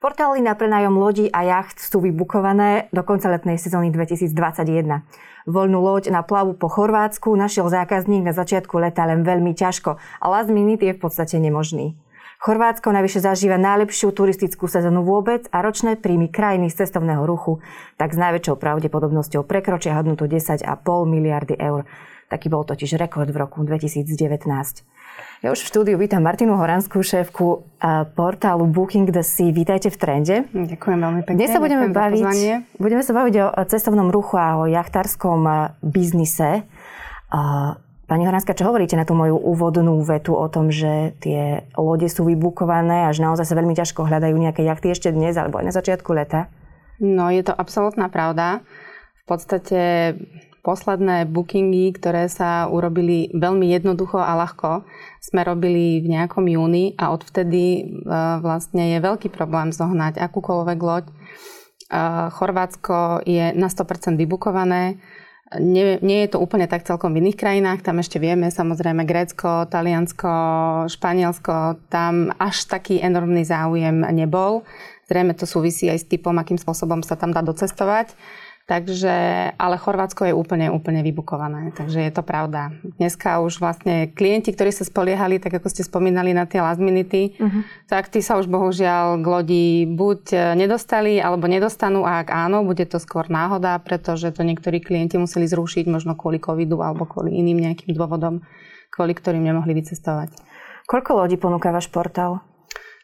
Portály na prenajom lodí a jacht sú vybukované do konca letnej sezóny 2021. Voľnú loď na plavu po Chorvátsku našiel zákazník na začiatku leta len veľmi ťažko a last minute je v podstate nemožný. Chorvátsko najvyššie zažíva najlepšiu turistickú sezónu vôbec a ročné príjmy krajiny z cestovného ruchu tak s najväčšou pravdepodobnosťou prekročia hodnotu 10,5 miliardy eur. Taký bol totiž rekord v roku 2019. Ja už v štúdiu vítam Martinu Horanskú, šéfku portálu Booking the Sea. Vítajte v trende. Ďakujem veľmi pekne. Dnes sa budeme baviť, budeme sa baviť o cestovnom ruchu a o jachtárskom biznise. Pani Horanská, čo hovoríte na tú moju úvodnú vetu o tom, že tie lode sú vybukované a že naozaj sa veľmi ťažko hľadajú nejaké jachty ešte dnes alebo aj na začiatku leta? No, je to absolútna pravda. V podstate posledné bookingy, ktoré sa urobili veľmi jednoducho a ľahko, sme robili v nejakom júni a odvtedy e, vlastne je veľký problém zohnať akúkoľvek loď. E, Chorvátsko je na 100% vybukované. Nie, nie je to úplne tak celkom v iných krajinách, tam ešte vieme, samozrejme Grécko, Taliansko, Španielsko, tam až taký enormný záujem nebol. Zrejme to súvisí aj s typom, akým spôsobom sa tam dá docestovať. Takže, ale Chorvátsko je úplne, úplne vybukované, takže je to pravda. Dneska už vlastne klienti, ktorí sa spoliehali, tak ako ste spomínali na tie last minute, uh-huh. tak tí sa už bohužiaľ k lodi buď e, nedostali, alebo nedostanú a ak áno, bude to skôr náhoda, pretože to niektorí klienti museli zrušiť možno kvôli covidu alebo kvôli iným nejakým dôvodom, kvôli ktorým nemohli vycestovať. Koľko lodí ponúka váš portál?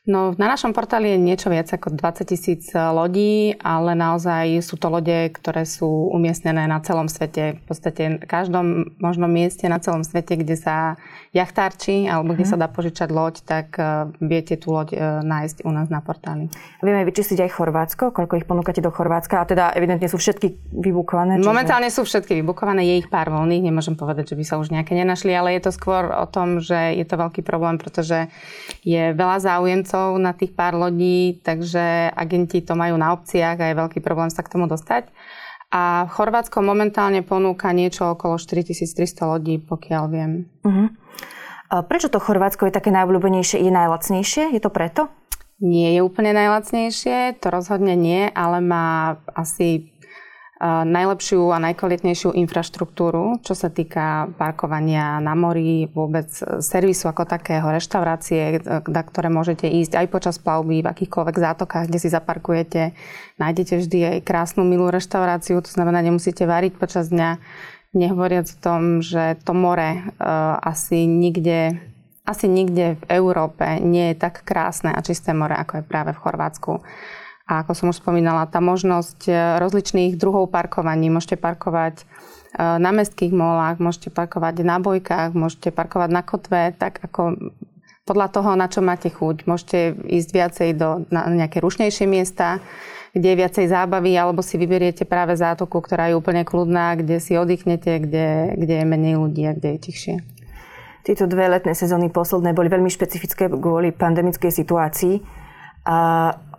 No, na našom portáli je niečo viac ako 20 tisíc lodí, ale naozaj sú to lode, ktoré sú umiestnené na celom svete. V podstate v každom možnom mieste na celom svete, kde sa jachtárči alebo kde hmm. sa dá požičať loď, tak uh, viete tú loď uh, nájsť u nás na portáli. Vieme vyčistiť aj Chorvátsko? Koľko ich ponúkate do Chorvátska? A teda evidentne sú všetky vybukované? Čiže... Momentálne sú všetky vybukované, je ich pár voľných. Nemôžem povedať, že by sa už nejaké nenašli, ale je to skôr o tom, že je to veľký problém, pretože je veľa záujemcov kusov na tých pár lodí, takže agenti to majú na opciách a je veľký problém sa k tomu dostať. A Chorvátsko momentálne ponúka niečo okolo 4300 lodí, pokiaľ viem. Uh-huh. A prečo to Chorvátsko je také najobľúbenejšie, je najlacnejšie? Je to preto? Nie je úplne najlacnejšie, to rozhodne nie, ale má asi najlepšiu a najkvalitnejšiu infraštruktúru, čo sa týka parkovania na mori, vôbec servisu ako takého, reštaurácie, na ktoré môžete ísť aj počas plavby, v akýchkoľvek zátokách, kde si zaparkujete. Nájdete vždy aj krásnu, milú reštauráciu, to znamená, nemusíte variť počas dňa. Nehovoriac o tom, že to more uh, asi nikde asi nikde v Európe nie je tak krásne a čisté more, ako je práve v Chorvátsku. A ako som už spomínala, tá možnosť e, rozličných druhov parkovaní. Môžete parkovať e, na mestských molách, môžete parkovať na bojkách, môžete parkovať na kotve, tak ako podľa toho, na čo máte chuť. Môžete ísť viacej do na nejaké rušnejšie miesta, kde je viacej zábavy, alebo si vyberiete práve zátoku, ktorá je úplne kľudná, kde si oddychnete, kde, kde je menej ľudí a kde je tichšie. Tieto dve letné sezóny posledné boli veľmi špecifické kvôli pandemickej situácii. A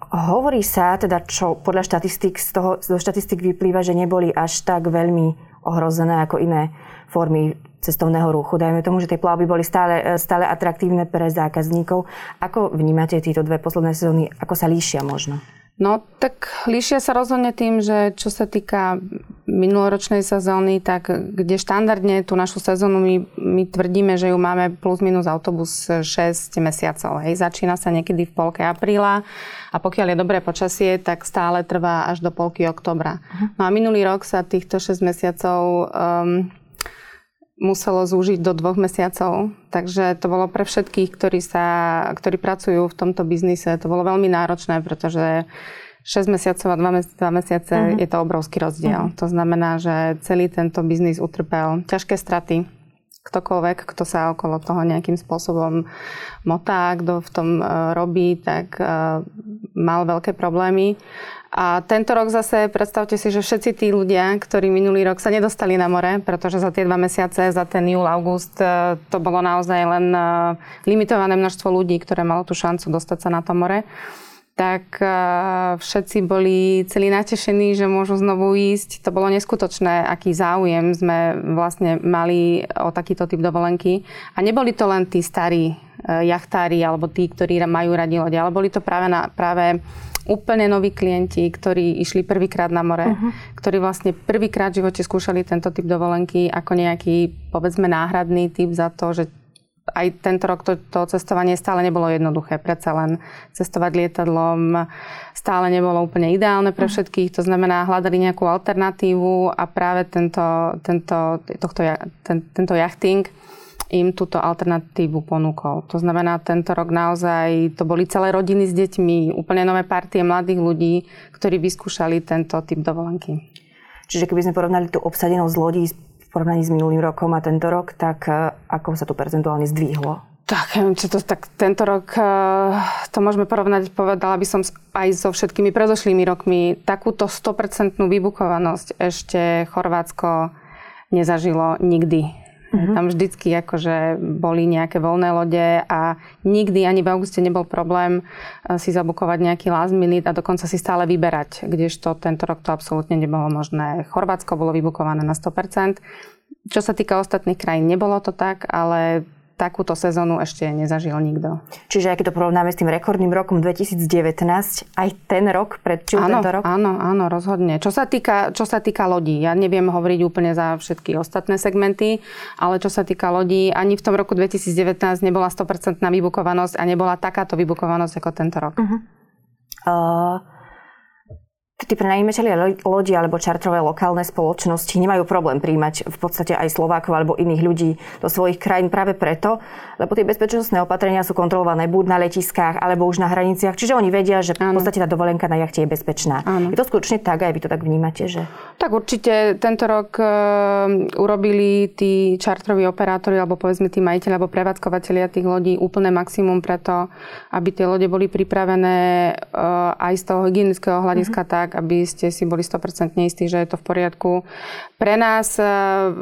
Hovorí sa, teda čo podľa štatistik, z toho, zo štatistik vyplýva, že neboli až tak veľmi ohrozené ako iné formy cestovného ruchu. Dajme tomu, že tie plavby boli stále, stále atraktívne pre zákazníkov. Ako vnímate tieto dve posledné sezóny? Ako sa líšia možno? No tak líšia sa rozhodne tým, že čo sa týka minuloročnej sezóny, tak kde štandardne tú našu sezónu my, my tvrdíme, že ju máme plus minus autobus 6 mesiacov. Hej. Začína sa niekedy v polke apríla a pokiaľ je dobré počasie, tak stále trvá až do polky oktobra. Uh-huh. No a minulý rok sa týchto 6 mesiacov um, muselo zúžiť do dvoch mesiacov. Takže to bolo pre všetkých, ktorí, sa, ktorí pracujú v tomto biznise, to bolo veľmi náročné, pretože 6 mesiacov a 2 mesiace, 2 mesiace uh-huh. je to obrovský rozdiel. Uh-huh. To znamená, že celý tento biznis utrpel ťažké straty. Ktokoľvek, kto sa okolo toho nejakým spôsobom motá, kto v tom uh, robí, tak uh, mal veľké problémy. A tento rok zase predstavte si, že všetci tí ľudia, ktorí minulý rok sa nedostali na more, pretože za tie dva mesiace, za ten júl, august, e, to bolo naozaj len e, limitované množstvo ľudí, ktoré malo tú šancu dostať sa na to more, tak všetci boli celí natešení, že môžu znovu ísť. To bolo neskutočné, aký záujem sme vlastne mali o takýto typ dovolenky. A neboli to len tí starí jachtári alebo tí, ktorí majú radi lode, ale boli to práve, na, práve úplne noví klienti, ktorí išli prvýkrát na more, uh-huh. ktorí vlastne prvýkrát v živote skúšali tento typ dovolenky ako nejaký, povedzme, náhradný typ za to, že aj tento rok to, to cestovanie stále nebolo jednoduché. Predsa len cestovať lietadlom stále nebolo úplne ideálne pre mhm. všetkých. To znamená, hľadali nejakú alternatívu a práve tento, tento, tohto, ten, tento jachting im túto alternatívu ponúkol. To znamená, tento rok naozaj to boli celé rodiny s deťmi, úplne nové partie mladých ľudí, ktorí vyskúšali tento typ dovolenky. Čiže keby sme porovnali tú obsadenosť lodí v porovnaní s minulým rokom a tento rok, tak e, ako sa to percentuálne zdvihlo? Tak, čo to, tak tento rok e, to môžeme porovnať, povedala by som aj so všetkými predošlými rokmi. Takúto 100% vybukovanosť ešte Chorvátsko nezažilo nikdy. Mm-hmm. Tam vždycky akože boli nejaké voľné lode a nikdy ani v auguste nebol problém e, si zabukovať nejaký last minute a dokonca si stále vyberať, kdežto tento rok to absolútne nebolo možné. Chorvátsko bolo vybukované na 100%. Čo sa týka ostatných krajín, nebolo to tak, ale takúto sezónu ešte nezažil nikto. Čiže ak to porovnáme s tým rekordným rokom 2019, aj ten rok pred áno, tento rok? Áno, áno, rozhodne. Čo sa, týka, čo sa týka lodí, ja neviem hovoriť úplne za všetky ostatné segmenty, ale čo sa týka lodí, ani v tom roku 2019 nebola 100% vybukovanosť a nebola takáto vybukovanosť ako tento rok. Uh-huh. Uh... Tí prenajímateľia lodi alebo čartrové lokálne spoločnosti nemajú problém príjmať v podstate aj Slovákov alebo iných ľudí do svojich krajín práve preto, lebo tie bezpečnostné opatrenia sú kontrolované buď na letiskách alebo už na hraniciach, čiže oni vedia, že v podstate tá dovolenka na jachte je bezpečná. Áno. Je to skutočne tak, aj vy to tak vnímate? Že... Tak určite tento rok uh, urobili tí čartroví operátori alebo povedzme tí majiteľi alebo prevádzkovateľia tých lodí úplné maximum preto, aby tie lode boli pripravené uh, aj z toho hygienického hľadiska mm-hmm. tak, tak, aby ste si boli 100% istí, že je to v poriadku. Pre nás, e,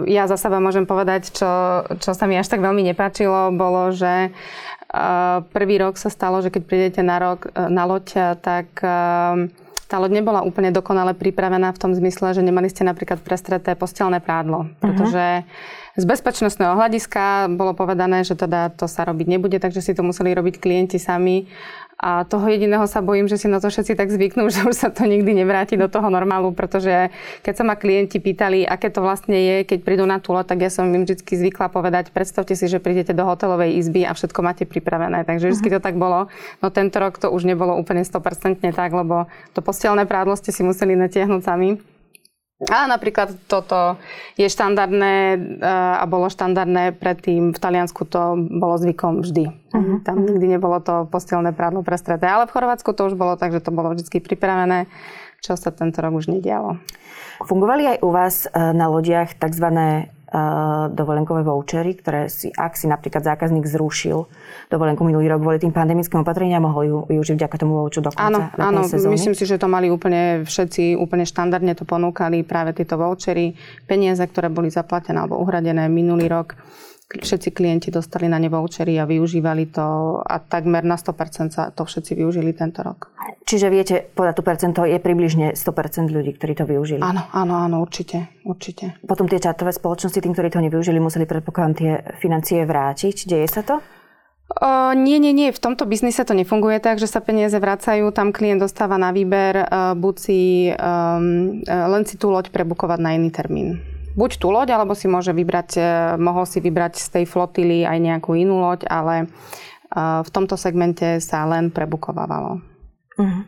ja za seba môžem povedať, čo, čo sa mi až tak veľmi nepáčilo, bolo, že e, prvý rok sa stalo, že keď prídete na, rok, e, na loď, tak tá loď nebola úplne dokonale pripravená v tom zmysle, že nemali ste napríklad prestreté postelné prádlo. Mhm. Pretože z bezpečnostného hľadiska bolo povedané, že teda to sa robiť nebude, takže si to museli robiť klienti sami. A toho jediného sa bojím, že si na to všetci tak zvyknú, že už sa to nikdy nevráti do toho normálu, pretože keď sa ma klienti pýtali, aké to vlastne je, keď prídu na túlo, tak ja som im vždy zvykla povedať, predstavte si, že prídete do hotelovej izby a všetko máte pripravené. Takže vždy to tak bolo. No tento rok to už nebolo úplne 100% tak, lebo to postelné prádlo ste si museli natiahnuť sami. A napríklad toto je štandardné eh, a bolo štandardné predtým. V Taliansku to bolo zvykom vždy. Uh-huh. Tam nikdy nebolo to postelné prádlo prestreté. Ale v Chorvátsku to už bolo tak, že to bolo vždy pripravené, čo sa tento rok už nedialo. Fungovali aj u vás eh, na lodiach tzv dovolenkové vouchery, ktoré si, ak si napríklad zákazník zrušil dovolenku minulý rok kvôli tým pandemickým opatreniam, mohol ju využiť vďaka tomu voucheru do konca Áno, áno sezóny. myslím si, že to mali úplne všetci, úplne štandardne to ponúkali práve tieto vouchery, peniaze, ktoré boli zaplatené alebo uhradené minulý rok všetci klienti dostali na ne vouchery a využívali to a takmer na 100% sa to všetci využili tento rok. Čiže viete, podľa tú percento je približne 100% ľudí, ktorí to využili? Áno, áno, áno, určite, určite. Potom tie čartové spoločnosti, tým, ktorí to nevyužili, museli predpokladám tie financie vrátiť. Deje sa to? O, nie, nie, nie. V tomto biznise to nefunguje tak, že sa peniaze vracajú. Tam klient dostáva na výber, uh, buď si um, len si tú loď prebukovať na iný termín buď tú loď, alebo si môže vybrať, e, mohol si vybrať z tej flotily aj nejakú inú loď, ale e, v tomto segmente sa len prebukovávalo. Uh-huh.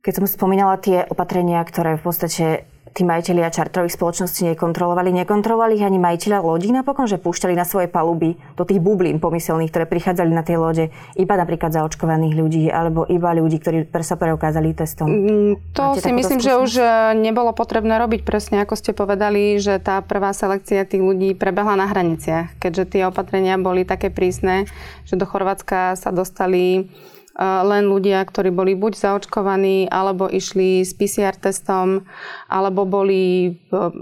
Keď som spomínala tie opatrenia, ktoré v podstate tí majiteľia čartrových spoločností nekontrolovali. Nekontrolovali ich ani majiteľia lodí napokon, že púšťali na svoje paluby do tých bublín pomyselných, ktoré prichádzali na tie lode, iba napríklad zaočkovaných ľudí, alebo iba ľudí, ktorí sa preukázali testom. Mm, to Máte si myslím, skúsenosť? že už e, nebolo potrebné robiť presne, ako ste povedali, že tá prvá selekcia tých ľudí prebehla na hraniciach, keďže tie opatrenia boli také prísne, že do Chorvátska sa dostali len ľudia, ktorí boli buď zaočkovaní, alebo išli s PCR testom, alebo boli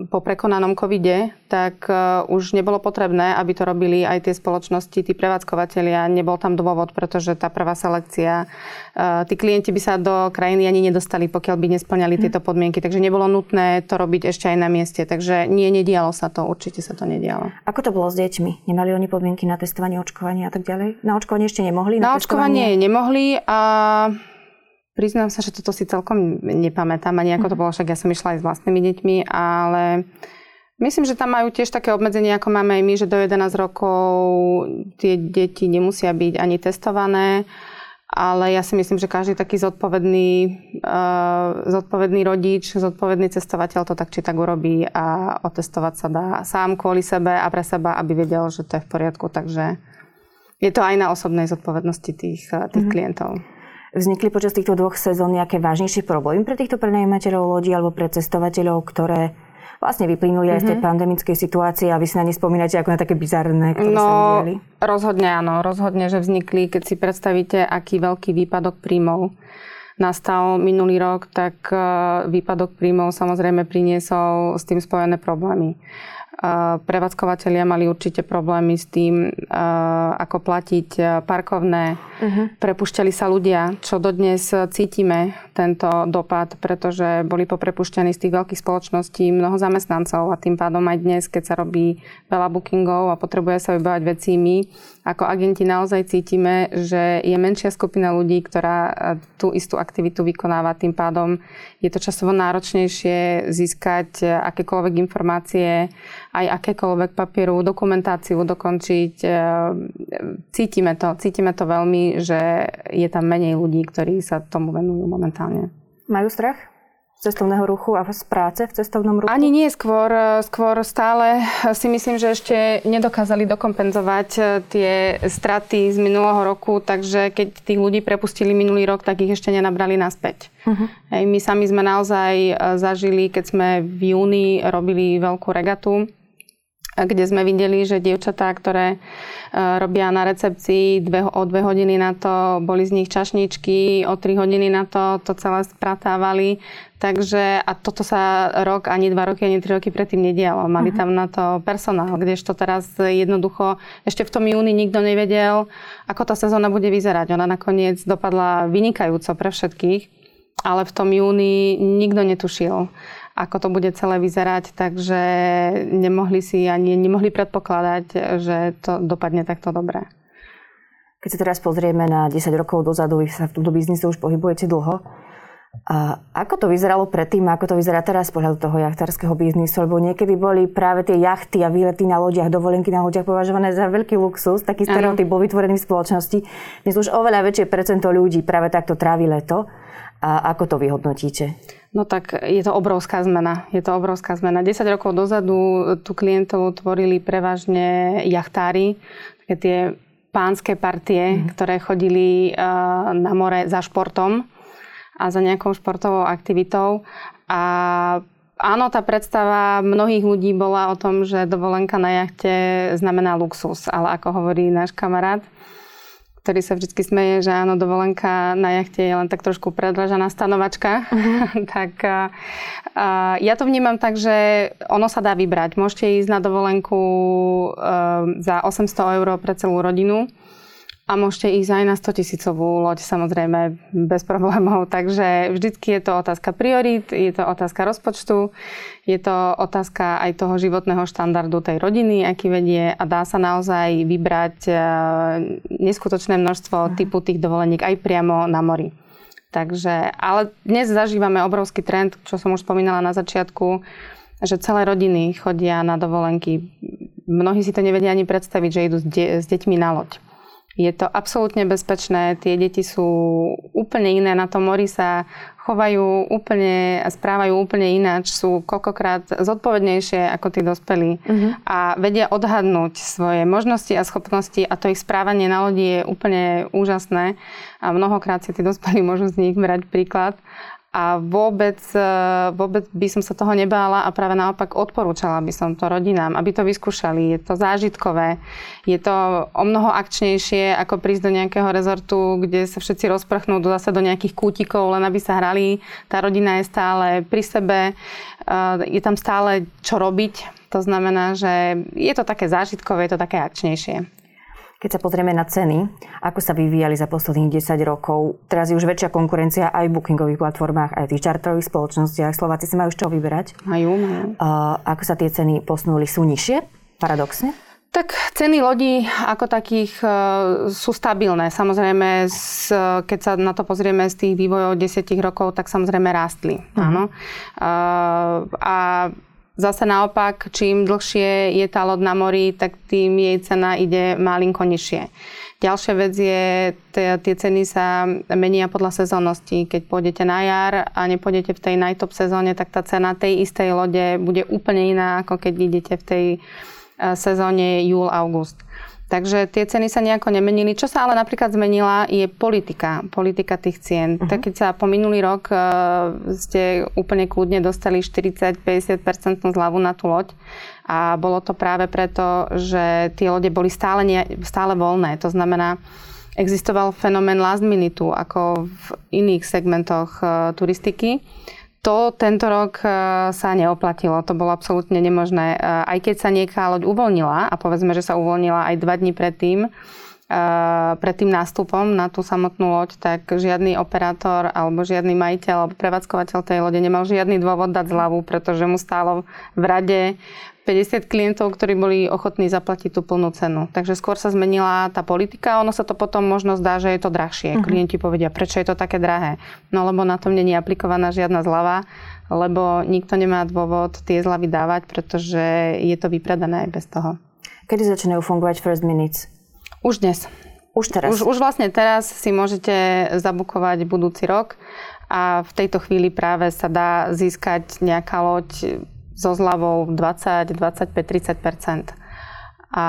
po prekonanom covide. Tak uh, už nebolo potrebné, aby to robili aj tie spoločnosti, tí prevádzkovateľia. Nebol tam dôvod, pretože tá prvá selekcia, uh, tí klienti by sa do krajiny ani nedostali, pokiaľ by nesplňali tieto podmienky. Takže nebolo nutné to robiť ešte aj na mieste. Takže nie, nedialo sa to, určite sa to nedialo. Ako to bolo s deťmi? Nemali oni podmienky na testovanie, očkovanie a tak ďalej? Na očkovanie ešte nemohli? Na, na očkovanie nemohli a Priznám sa, že toto si celkom nepamätám ani ako to mhm. bolo, však ja som išla aj s vlastnými deťmi, ale myslím, že tam majú tiež také obmedzenie, ako máme aj my, že do 11 rokov tie deti nemusia byť ani testované, ale ja si myslím, že každý taký zodpovedný, uh, zodpovedný rodič, zodpovedný cestovateľ to tak či tak urobí a otestovať sa dá sám kvôli sebe a pre seba, aby vedel, že to je v poriadku. Takže je to aj na osobnej zodpovednosti tých, tých mm-hmm. klientov. Vznikli počas týchto dvoch sezón nejaké vážnejšie problémy pre týchto prenajímateľov lodí alebo pre cestovateľov, ktoré vlastne vyplynuli mm-hmm. aj z tej mhm. pandemickej situácie a vy si na ne spomínate ako na také bizarné, ktoré no, sa udiali? rozhodne áno, rozhodne, že vznikli, keď si predstavíte, aký veľký výpadok príjmov nastal minulý rok, tak e, výpadok príjmov samozrejme priniesol s tým spojené problémy. Prevádzkovateľia mali určite problémy s tým, ako platiť parkovné. Uh-huh. Prepušťali sa ľudia, čo dodnes cítime tento dopad, pretože boli poprepušťaní z tých veľkých spoločností mnoho zamestnancov a tým pádom aj dnes, keď sa robí veľa bookingov a potrebuje sa vybávať veci my, ako agenti naozaj cítime, že je menšia skupina ľudí, ktorá tú istú aktivitu vykonáva. Tým pádom je to časovo náročnejšie získať akékoľvek informácie aj akékoľvek papierovú dokumentáciu dokončiť. E, cítime to, cítime to veľmi, že je tam menej ľudí, ktorí sa tomu venujú momentálne. Majú strach? cestovného ruchu a z práce v cestovnom ruchu? Ani nie, skôr, skôr stále si myslím, že ešte nedokázali dokompenzovať e, tie straty z minulého roku, takže keď tých ľudí prepustili minulý rok, tak ich ešte nenabrali naspäť. Uh-huh. Hej, my sami sme naozaj e, zažili, keď sme v júni robili veľkú regatu, kde sme videli, že dievčatá, ktoré e, robia na recepcii dve, o dve hodiny na to, boli z nich čašničky, o tri hodiny na to to celé spratávali. Takže a toto sa rok, ani dva roky, ani tri roky predtým nedialo. Mali uh-huh. tam na to personál, kdežto teraz jednoducho ešte v tom júni nikto nevedel, ako tá sezóna bude vyzerať. Ona nakoniec dopadla vynikajúco pre všetkých, ale v tom júni nikto netušil ako to bude celé vyzerať, takže nemohli si ani nemohli predpokladať, že to dopadne takto dobre. Keď sa teraz pozrieme na 10 rokov dozadu, vy sa v tomto biznise už pohybujete dlho. A ako to vyzeralo predtým, ako to vyzerá teraz z pohľadu toho jachtárskeho biznisu? Lebo niekedy boli práve tie jachty a výlety na lodiach, dovolenky na lodiach považované za veľký luxus. Taký stereotyp bol vytvorený v spoločnosti. Dnes už oveľa väčšie percento ľudí práve takto trávi leto. A ako to vyhodnotíte? No tak je to obrovská zmena. Je to obrovská zmena. 10 rokov dozadu tu klientov tvorili prevažne jachtári, také tie pánske partie, mm. ktoré chodili uh, na more za športom a za nejakou športovou aktivitou. A áno, tá predstava mnohých ľudí bola o tom, že dovolenka na jachte znamená luxus. Ale ako hovorí náš kamarát, ktorý sa vždy smeje, že áno, dovolenka na jachte je len tak trošku predražaná stanovačka. Tak ja to vnímam tak, že ono sa dá vybrať. Môžete ísť na dovolenku e, za 800 eur pre celú rodinu a môžete ísť aj na 100 tisícovú loď, samozrejme, bez problémov. Takže vždycky je to otázka priorít, je to otázka rozpočtu, je to otázka aj toho životného štandardu tej rodiny, aký vedie a dá sa naozaj vybrať e, neskutočné množstvo typu tých dovoleniek aj priamo na mori. Takže, ale dnes zažívame obrovský trend, čo som už spomínala na začiatku, že celé rodiny chodia na dovolenky. Mnohí si to nevedia ani predstaviť, že idú s, de- s deťmi na loď. Je to absolútne bezpečné, tie deti sú úplne iné, na tom mori sa chovajú úplne a správajú úplne ináč, sú koľkokrát zodpovednejšie ako tí dospelí uh-huh. a vedia odhadnúť svoje možnosti a schopnosti a to ich správanie na lodi je úplne úžasné a mnohokrát si tí dospelí môžu z nich brať príklad a vôbec, e, vôbec by som sa toho nebála a práve naopak odporúčala by som to rodinám, aby to vyskúšali. Je to zážitkové, je to o mnoho akčnejšie, ako prísť do nejakého rezortu, kde sa všetci rozprchnú do zase do nejakých kútikov, len aby sa hrali. Tá rodina je stále pri sebe, e, je tam stále čo robiť, To znamená, že je to také zážitkové, je to také akčnejšie. Keď sa pozrieme na ceny, ako sa vyvíjali za posledných 10 rokov, teraz je už väčšia konkurencia aj v bookingových platformách, aj v tých čartrových spoločnostiach. Slováci si majú z čoho vyberať. Majú, majú. Uh, ako sa tie ceny posunuli? Sú nižšie? Paradoxne? Tak ceny lodí ako takých uh, sú stabilné. Samozrejme, z, keď sa na to pozrieme z tých vývojov 10 rokov, tak samozrejme rástli. Uh-huh. Áno. Uh, a Zase naopak, čím dlhšie je tá loď na mori, tak tým jej cena ide malinko nižšie. Ďalšia vec je, tie ceny sa menia podľa sezónnosti. Keď pôjdete na jar a nepôjdete v tej najtop sezóne, tak tá cena tej istej lode bude úplne iná, ako keď idete v tej eh, sezóne júl-august. Takže tie ceny sa nejako nemenili. Čo sa ale napríklad zmenila, je politika. Politika tých cien. Uh-huh. Tak keď sa po minulý rok uh, ste úplne kľudne dostali 40-50% zľavu na tú loď. A bolo to práve preto, že tie lode boli stále, nie, stále voľné. To znamená, existoval fenomén last minute, ako v iných segmentoch uh, turistiky to tento rok e, sa neoplatilo. To bolo absolútne nemožné. E, aj keď sa nieká loď uvoľnila, a povedzme, že sa uvoľnila aj dva dní predtým, pred tým nástupom na tú samotnú loď, tak žiadny operátor alebo žiadny majiteľ alebo prevádzkovateľ tej lode nemal žiadny dôvod dať zľavu, pretože mu stálo v rade 50 klientov, ktorí boli ochotní zaplatiť tú plnú cenu. Takže skôr sa zmenila tá politika, ono sa to potom možno zdá, že je to drahšie. Uh-huh. Klienti povedia, prečo je to také drahé? No lebo na tom není aplikovaná žiadna zľava, lebo nikto nemá dôvod tie zľavy dávať, pretože je to vypredané aj bez toho. Kedy začínajú fungovať First Minutes? Už dnes. Už teraz? Už, už vlastne teraz si môžete zabukovať budúci rok a v tejto chvíli práve sa dá získať nejaká loď so zľavou 20, 25, 30 A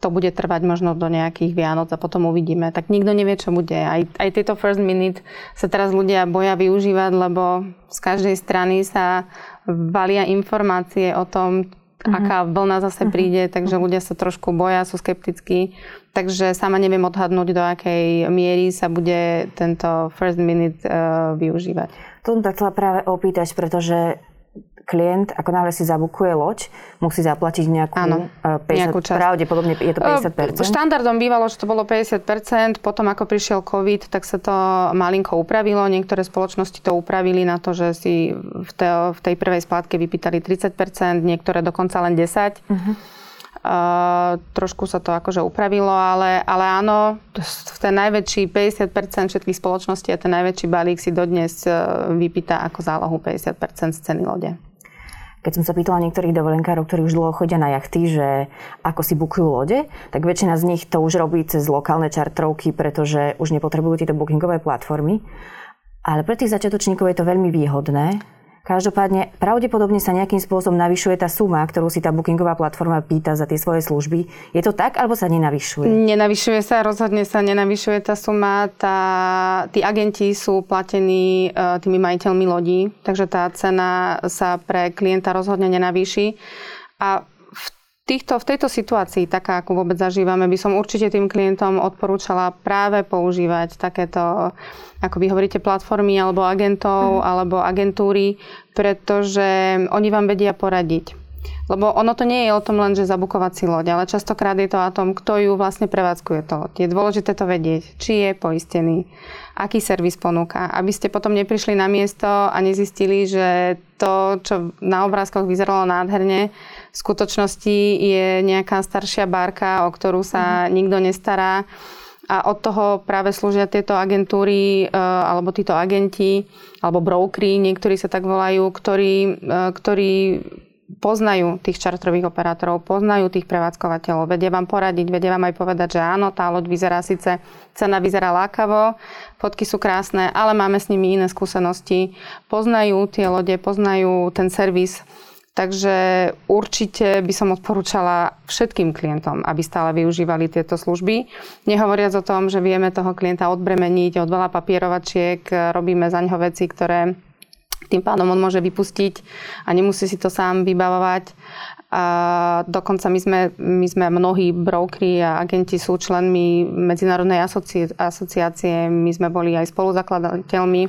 to bude trvať možno do nejakých Vianoc a potom uvidíme. Tak nikto nevie, čo bude. Aj, aj tieto first minute sa teraz ľudia boja využívať, lebo z každej strany sa valia informácie o tom, uh-huh. aká vlna zase príde, takže ľudia sa trošku boja, sú skeptickí. Takže sama neviem odhadnúť, do akej miery sa bude tento first minute uh, využívať. To som chcela práve opýtať, pretože klient, ako náhle si zabukuje loď, musí zaplatiť nejakú, Áno, 50, e, nejakú časť. Pravdepodobne je to 50%. E, štandardom bývalo, že to bolo 50%, potom ako prišiel COVID, tak sa to malinko upravilo. Niektoré spoločnosti to upravili na to, že si v, te, v tej prvej splátke vypýtali 30%, niektoré dokonca len 10%. Uh-huh. Uh, trošku sa to akože upravilo, ale, ale áno, v ten najväčší 50% všetkých spoločností a ten najväčší balík si dodnes vypýta ako zálohu 50% z ceny lode. Keď som sa pýtala niektorých dovolenkárov, ktorí už dlho chodia na jachty, že ako si bukujú lode, tak väčšina z nich to už robí cez lokálne čartrovky, pretože už nepotrebujú tieto bookingové platformy. Ale pre tých začiatočníkov je to veľmi výhodné, Každopádne, pravdepodobne sa nejakým spôsobom navyšuje tá suma, ktorú si tá bookingová platforma pýta za tie svoje služby. Je to tak, alebo sa nenavyšuje? Nenavyšuje sa, rozhodne sa nenavyšuje tá suma. Tá, tí agenti sú platení uh, tými majiteľmi lodí, takže tá cena sa pre klienta rozhodne nenavýši. A týchto, v tejto situácii, taká ako vôbec zažívame, by som určite tým klientom odporúčala práve používať takéto, ako vy hovoríte, platformy alebo agentov mm. alebo agentúry, pretože oni vám vedia poradiť. Lebo ono to nie je o tom len, že zabukovať si loď, ale častokrát je to o tom, kto ju vlastne prevádzkuje to loď. Je dôležité to vedieť, či je poistený, aký servis ponúka, aby ste potom neprišli na miesto a nezistili, že to, čo na obrázkoch vyzeralo nádherne, v skutočnosti je nejaká staršia bárka, o ktorú sa mm. nikto nestará. A od toho práve slúžia tieto agentúry e, alebo títo agenti alebo brokery, niektorí sa tak volajú, ktorí, e, ktorí poznajú tých čartrových operátorov, poznajú tých prevádzkovateľov, vedia vám poradiť, vedia vám aj povedať, že áno, tá loď vyzerá síce, cena vyzerá lákavo, fotky sú krásne, ale máme s nimi iné skúsenosti, poznajú tie lode, poznajú ten servis, Takže určite by som odporúčala všetkým klientom, aby stále využívali tieto služby. Nehovoriac o tom, že vieme toho klienta odbremeniť od veľa papierovačiek, robíme za ňo veci, ktoré tým pádom on môže vypustiť a nemusí si to sám vybavovať. A dokonca my sme, my sme mnohí brokery a agenti sú členmi Medzinárodnej asociácie. My sme boli aj spoluzakladateľmi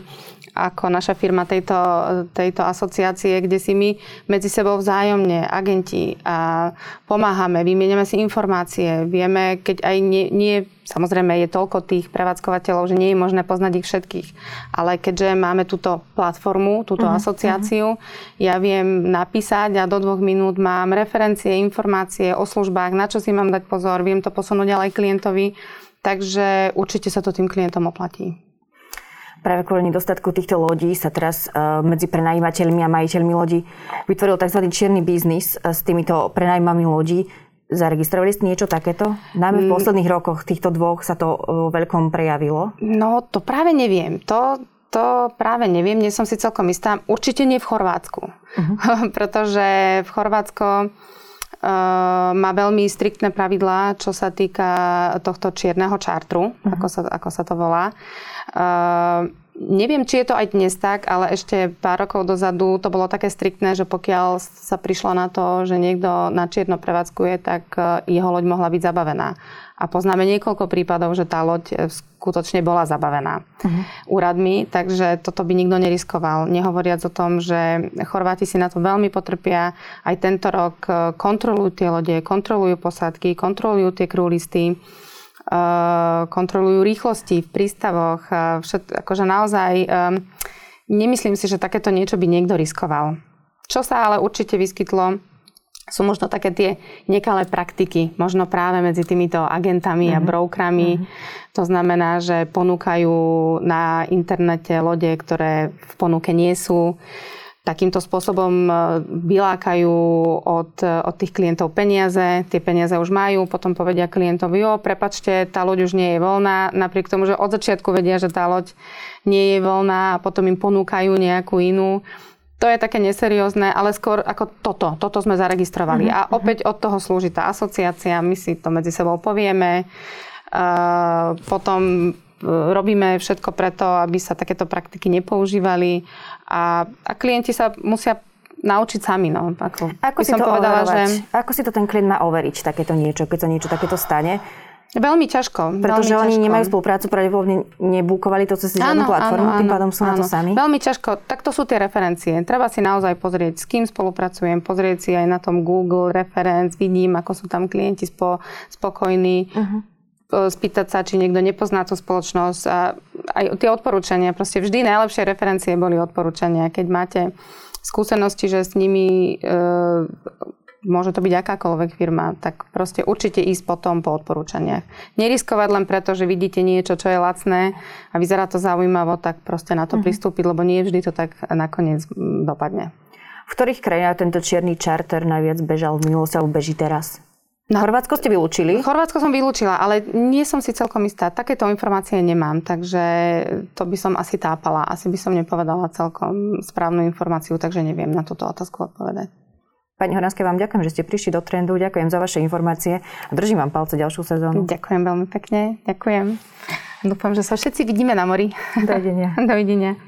ako naša firma tejto, tejto asociácie, kde si my medzi sebou vzájomne, agenti, a pomáhame, vymieniame si informácie, vieme, keď aj nie, nie Samozrejme je toľko tých prevádzkovateľov, že nie je možné poznať ich všetkých. Ale keďže máme túto platformu, túto uh-huh, asociáciu, uh-huh. ja viem napísať a do dvoch minút mám referencie, informácie o službách, na čo si mám dať pozor, viem to posunúť ďalej klientovi. Takže určite sa to tým klientom oplatí. Práve kvôli nedostatku týchto lodí sa teraz uh, medzi prenajímateľmi a majiteľmi lodí vytvoril tzv. čierny biznis uh, s týmito prenajímami lodí. Zaregistrovali ste niečo takéto? Najmä v mm. posledných rokoch týchto dvoch sa to vo veľkom prejavilo? No, to práve neviem. To, to práve neviem, nie som si celkom istá. Určite nie v Chorvátsku. Uh-huh. Pretože v Chorvátsko uh, má veľmi striktné pravidlá, čo sa týka tohto čierneho čartru, uh-huh. ako, sa, ako sa to volá. Uh, Neviem, či je to aj dnes tak, ale ešte pár rokov dozadu to bolo také striktné, že pokiaľ sa prišlo na to, že niekto na čierno prevádzkuje, tak e, jeho loď mohla byť zabavená. A poznáme niekoľko prípadov, že tá loď e, skutočne bola zabavená uh-huh. úradmi, takže toto by nikto neriskoval. Nehovoriac o tom, že Chorváti si na to veľmi potrpia. Aj tento rok e, kontrolujú tie lode, kontrolujú posádky, kontrolujú tie krúlisty kontrolujú rýchlosti v prístavoch. Všet, akože naozaj nemyslím si, že takéto niečo by niekto riskoval. Čo sa ale určite vyskytlo, sú možno také tie nekalé praktiky, možno práve medzi týmito agentami mm-hmm. a mhm. brokrami. Mm-hmm. To znamená, že ponúkajú na internete lode, ktoré v ponuke nie sú takýmto spôsobom e, vylákajú od, od tých klientov peniaze, tie peniaze už majú, potom povedia klientovi, jo, prepačte, tá loď už nie je voľná, napriek tomu, že od začiatku vedia, že tá loď nie je voľná a potom im ponúkajú nejakú inú. To je také neseriózne, ale skôr ako toto, toto sme zaregistrovali. Uh-huh, a opäť od toho slúži tá asociácia, my si to medzi sebou povieme. Uh, potom robíme všetko preto, aby sa takéto praktiky nepoužívali a, a klienti sa musia naučiť sami. No. Ako, ako, si som to povedala, že... ako si to ten klient má overiť, takéto niečo, keď sa niečo takéto stane? Veľmi ťažko. Pretože veľmi oni ťažko. nemajú spoluprácu, pravdepodobne nebúkovali to cez žiadnu platformu, áno, tým pádom sú áno. na to sami. Veľmi ťažko. Tak to sú tie referencie. Treba si naozaj pozrieť, s kým spolupracujem, pozrieť si aj na tom Google reference, vidím, ako sú tam klienti spo, spokojní. Uh-huh spýtať sa, či niekto nepozná tú spoločnosť. A aj tie odporúčania, proste vždy najlepšie referencie boli odporúčania. Keď máte skúsenosti, že s nimi e, môže to byť akákoľvek firma, tak proste určite ísť potom po odporúčaniach. Neriskovať len preto, že vidíte niečo, čo je lacné a vyzerá to zaujímavo, tak proste na to mm-hmm. pristúpiť, lebo nie vždy to tak nakoniec dopadne. V ktorých krajinách tento čierny čarter najviac bežal v minulosti alebo beží teraz? Na Chorvátsko ste vylúčili? Chorvátsko som vylúčila, ale nie som si celkom istá. Takéto informácie nemám, takže to by som asi tápala. Asi by som nepovedala celkom správnu informáciu, takže neviem na túto otázku odpovedať. Pani Horanské, vám ďakujem, že ste prišli do trendu. Ďakujem za vaše informácie a držím vám palce ďalšiu sezónu. Ďakujem veľmi pekne. Ďakujem. Dúfam, že sa všetci vidíme na mori. Dovidenia. Dovidenia.